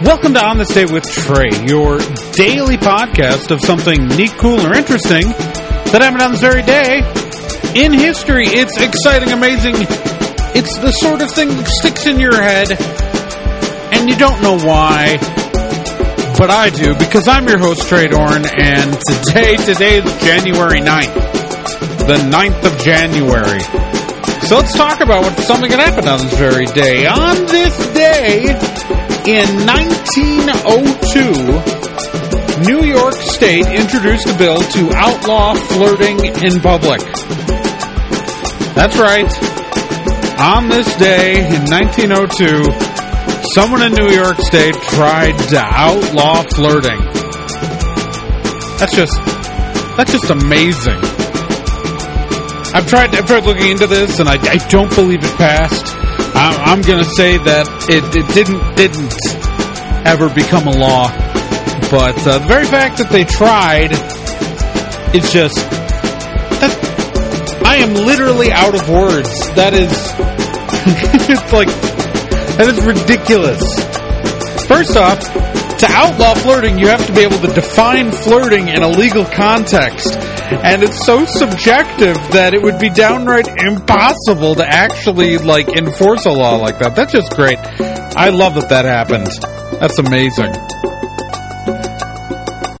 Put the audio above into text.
Welcome to On This Day with Trae, your daily podcast of something neat, cool, or interesting that happened on this very day in history. It's exciting, amazing. It's the sort of thing that sticks in your head, and you don't know why, but I do because I'm your host, Trae Dorn, and today, today is January 9th, the 9th of January. So let's talk about what something that happened on this very day. On this day, in 1902, New York State introduced a bill to outlaw flirting in public. That's right. On this day in 1902, someone in New York State tried to outlaw flirting. That's just that's just amazing. I've tried I've tried looking into this and I, I don't believe it passed. I, am going to say that it, it didn't didn't ever become a law, but uh, the very fact that they tried, it's just that I am literally out of words. That is, it's like that is ridiculous. First off, to outlaw flirting, you have to be able to define flirting in a legal context. And it's so subjective that it would be downright impossible to actually, like, enforce a law like that. That's just great. I love that that happened. That's amazing.